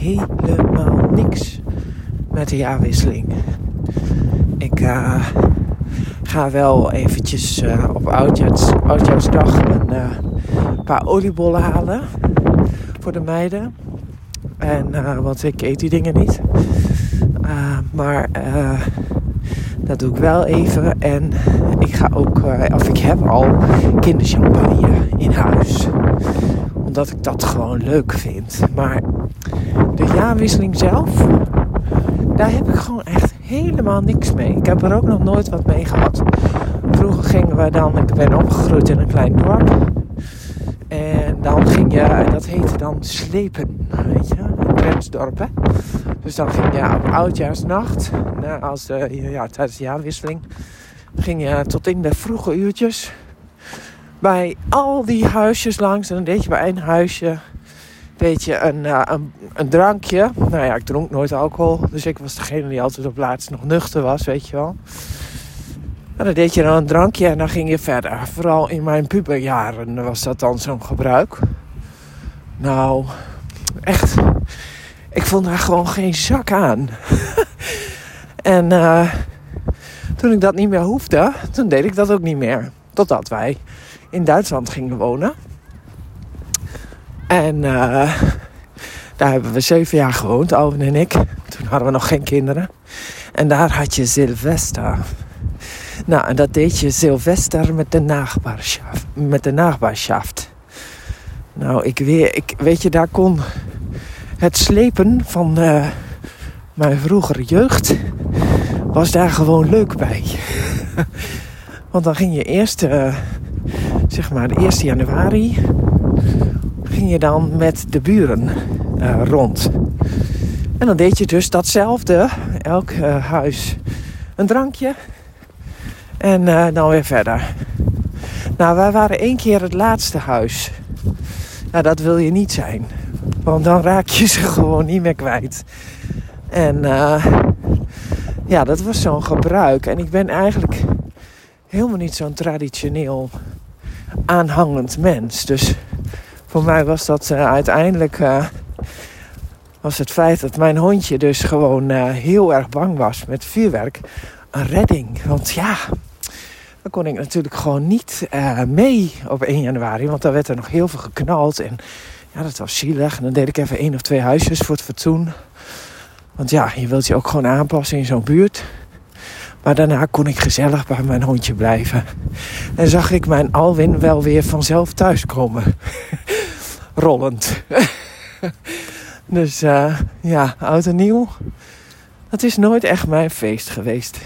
helemaal niks met de jaarwisseling. Ik uh, ga wel eventjes uh, op Oudjaars, Oudjaarsdag een uh, paar oliebollen halen voor de meiden. En, want ik eet die dingen niet. maar dat doe ik wel even. En ik ga ook, of ik heb al kinderchampagne in huis. Omdat ik dat gewoon leuk vind. Maar de jaarwisseling zelf, daar heb ik gewoon echt helemaal niks mee. Ik heb er ook nog nooit wat mee gehad. Vroeger gingen we dan, ik ben opgegroeid in een klein dorp. En dan ging je, dat heette dan slepen, weet je, in. Dus dan ging je op oudjaarsnacht, als de, ja, tijdens de jaarwisseling, ging je tot in de vroege uurtjes bij al die huisjes langs. En dan deed je bij één huisje deed je een, uh, een, een, drankje. Nou ja, ik dronk nooit alcohol. Dus ik was degene die altijd op laatst nog nuchter was, weet je wel. En dan deed je dan een drankje en dan ging je verder. Vooral in mijn puberjaren was dat dan zo'n gebruik. Nou, echt. Ik vond daar gewoon geen zak aan. en uh, toen ik dat niet meer hoefde, toen deed ik dat ook niet meer. Totdat wij in Duitsland gingen wonen. En uh, daar hebben we zeven jaar gewoond, Owen en ik. Toen hadden we nog geen kinderen. En daar had je Sylvester. Nou, en dat deed je Sylvester met de nachtbarschaft. Met de. Nou, ik weet, ik, weet je, daar kon het slepen van uh, mijn vroegere jeugd... was daar gewoon leuk bij. Want dan ging je eerst, uh, zeg maar, de 1 januari ging je dan met de buren uh, rond. En dan deed je dus datzelfde, elk uh, huis een drankje en uh, dan weer verder. Nou, wij waren één keer het laatste huis. Nou, dat wil je niet zijn, want dan raak je ze gewoon niet meer kwijt. En ja, dat was zo'n gebruik. En ik ben eigenlijk helemaal niet zo'n traditioneel aanhangend mens. Dus voor mij was dat uh, uiteindelijk uh, was het feit dat mijn hondje dus gewoon uh, heel erg bang was met vuurwerk een redding. Want ja, dan kon ik natuurlijk gewoon niet mee op 1 januari, want dan werd er nog heel veel geknald en ja, dat was zielig. En dan deed ik even één of twee huisjes voor het fatsoen. Want ja, je wilt je ook gewoon aanpassen in zo'n buurt. Maar daarna kon ik gezellig bij mijn hondje blijven. En zag ik mijn Alwin wel weer vanzelf thuiskomen. Rollend. dus uh, ja, oud en nieuw. Dat is nooit echt mijn feest geweest.